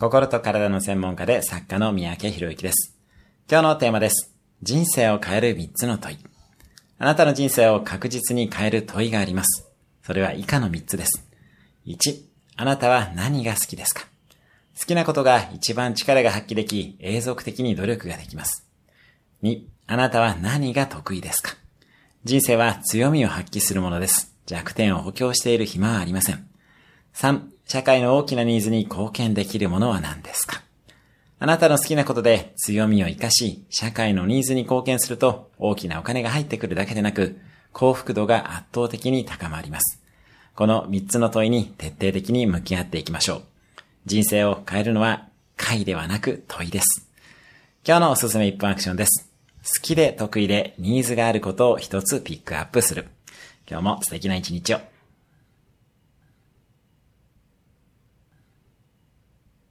心と体の専門家で作家の三宅博之です。今日のテーマです。人生を変える3つの問い。あなたの人生を確実に変える問いがあります。それは以下の3つです。1、あなたは何が好きですか？好きなことが一番力が発揮でき、永続的に努力ができます。2、あなたは何が得意ですか？人生は強みを発揮するものです。弱点を補強している暇はありません。3、社会の大きなニーズに貢献できるものは何ですか？あなたの好きなことで強みを活かし、社会のニーズに貢献すると大きなお金が入ってくるだけでなく、幸福度が圧倒的に高まります。この3つの問いに徹底的に向き合っていきましょう。人生を変えるのは回ではなく問いです。今日のおすすめ1分アクションです。好きで得意でニーズがあることを一つピックアップする。今日も素敵な一日を。